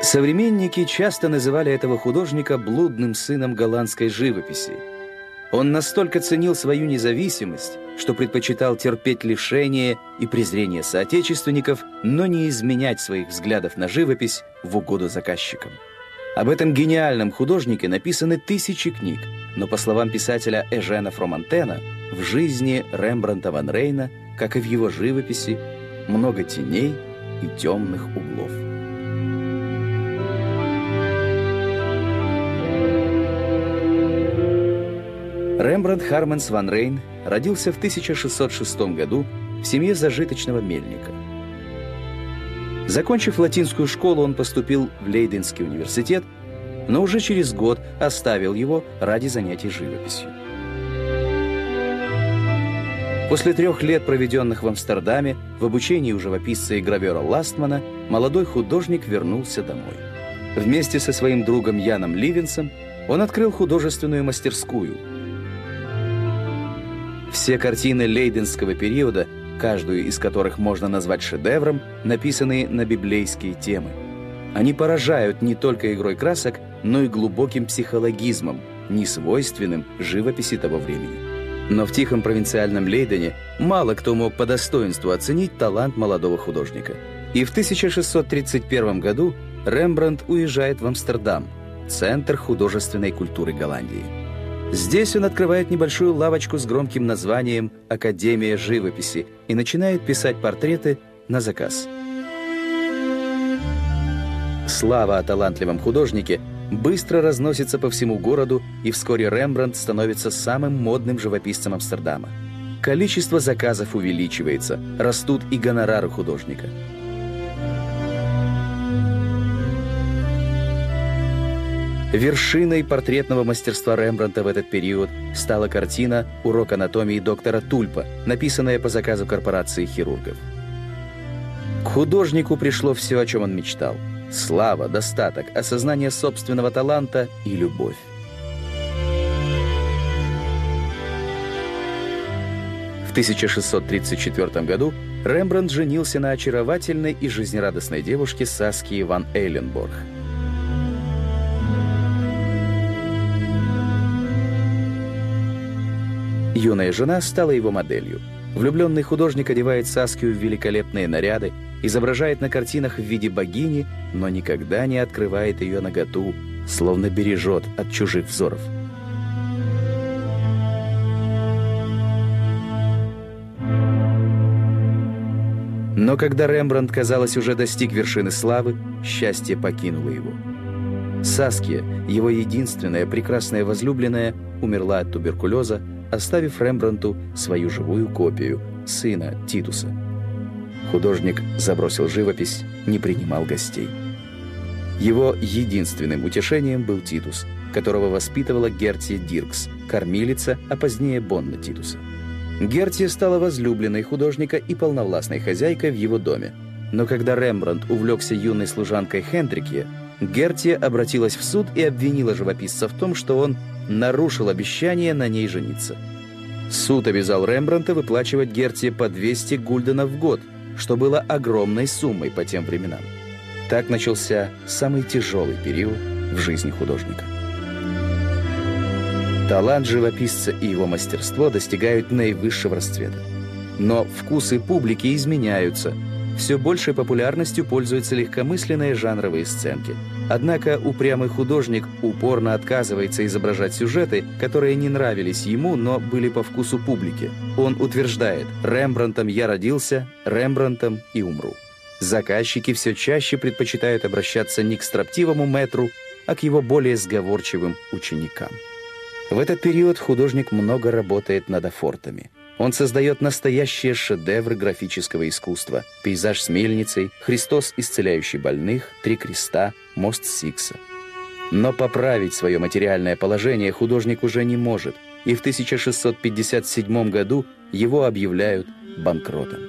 Современники часто называли этого художника блудным сыном голландской живописи. Он настолько ценил свою независимость, что предпочитал терпеть лишения и презрение соотечественников, но не изменять своих взглядов на живопись в угоду заказчикам. Об этом гениальном художнике написаны тысячи книг, но, по словам писателя Эжена Фромантена, в жизни Рембранта Ван Рейна, как и в его живописи, много теней и темных углов. Рембрандт Харменс ван Рейн родился в 1606 году в семье зажиточного мельника. Закончив латинскую школу, он поступил в Лейденский университет, но уже через год оставил его ради занятий живописью. После трех лет, проведенных в Амстердаме, в обучении у живописца и гравера Ластмана, молодой художник вернулся домой. Вместе со своим другом Яном Ливенсом он открыл художественную мастерскую – все картины лейденского периода, каждую из которых можно назвать шедевром, написаны на библейские темы. Они поражают не только игрой красок, но и глубоким психологизмом, несвойственным живописи того времени. Но в тихом провинциальном Лейдене мало кто мог по достоинству оценить талант молодого художника. И в 1631 году Рембрандт уезжает в Амстердам, центр художественной культуры Голландии. Здесь он открывает небольшую лавочку с громким названием «Академия живописи» и начинает писать портреты на заказ. Слава о талантливом художнике быстро разносится по всему городу, и вскоре Рембрандт становится самым модным живописцем Амстердама. Количество заказов увеличивается, растут и гонорары художника – Вершиной портретного мастерства Рембрандта в этот период стала картина «Урок анатомии доктора Тульпа», написанная по заказу корпорации хирургов. К художнику пришло все, о чем он мечтал. Слава, достаток, осознание собственного таланта и любовь. В 1634 году Рембрандт женился на очаровательной и жизнерадостной девушке Саскии ван Эйленборг – Юная жена стала его моделью. Влюбленный художник одевает Саскию в великолепные наряды, изображает на картинах в виде богини, но никогда не открывает ее наготу, словно бережет от чужих взоров. Но когда Рембрандт, казалось, уже достиг вершины славы, счастье покинуло его. Саския, его единственная прекрасная возлюбленная, умерла от туберкулеза, оставив Рембрандту свою живую копию, сына Титуса. Художник забросил живопись, не принимал гостей. Его единственным утешением был Титус, которого воспитывала Гертия Диркс, кормилица, а позднее Бонна Титуса. Гертия стала возлюбленной художника и полновластной хозяйкой в его доме. Но когда Рембрандт увлекся юной служанкой Хендрикье, Гертия обратилась в суд и обвинила живописца в том, что он нарушил обещание на ней жениться. Суд обязал Рембранта выплачивать Герти по 200 гульденов в год, что было огромной суммой по тем временам. Так начался самый тяжелый период в жизни художника. Талант живописца и его мастерство достигают наивысшего расцвета. Но вкусы публики изменяются – все большей популярностью пользуются легкомысленные жанровые сценки. Однако упрямый художник упорно отказывается изображать сюжеты, которые не нравились ему, но были по вкусу публики. Он утверждает «Рембрандтом я родился, Рембрандтом и умру». Заказчики все чаще предпочитают обращаться не к строптивому метру, а к его более сговорчивым ученикам. В этот период художник много работает над афортами – он создает настоящие шедевры графического искусства. Пейзаж с мельницей, Христос, исцеляющий больных, Три креста, мост Сикса. Но поправить свое материальное положение художник уже не может, и в 1657 году его объявляют банкротом.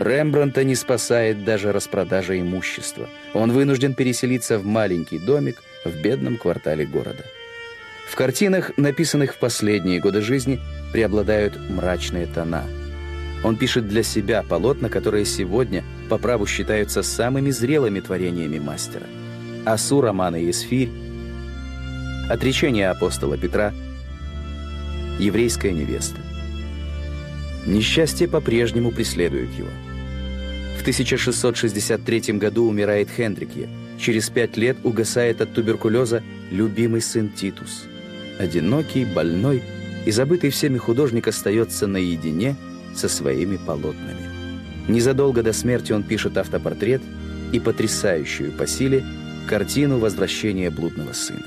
Рембранта не спасает даже распродажа имущества. Он вынужден переселиться в маленький домик в бедном квартале города. В картинах, написанных в последние годы жизни, преобладают мрачные тона. Он пишет для себя полотна, которые сегодня по праву считаются самыми зрелыми творениями мастера. Асу и Исфирь, Отречение апостола Петра, Еврейская невеста. Несчастье по-прежнему преследует его. В 1663 году умирает Хендрикье. Через пять лет угасает от туберкулеза любимый сын Титус. Одинокий, больной и забытый всеми художник остается наедине со своими полотнами. Незадолго до смерти он пишет автопортрет и потрясающую по силе картину «Возвращение блудного сына».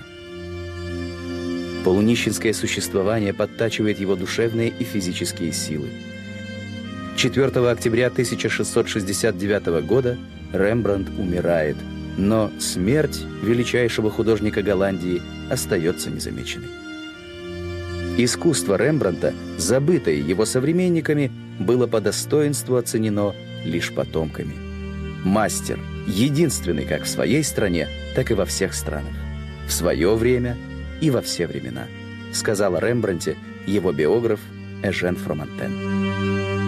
Полунищенское существование подтачивает его душевные и физические силы. 4 октября 1669 года Рембрандт умирает, но смерть величайшего художника Голландии остается незамеченной. Искусство Рембрандта, забытое его современниками, было по достоинству оценено лишь потомками. Мастер, единственный как в своей стране, так и во всех странах. В свое время и во все времена, сказала Рембрандте его биограф Эжен Фромантен.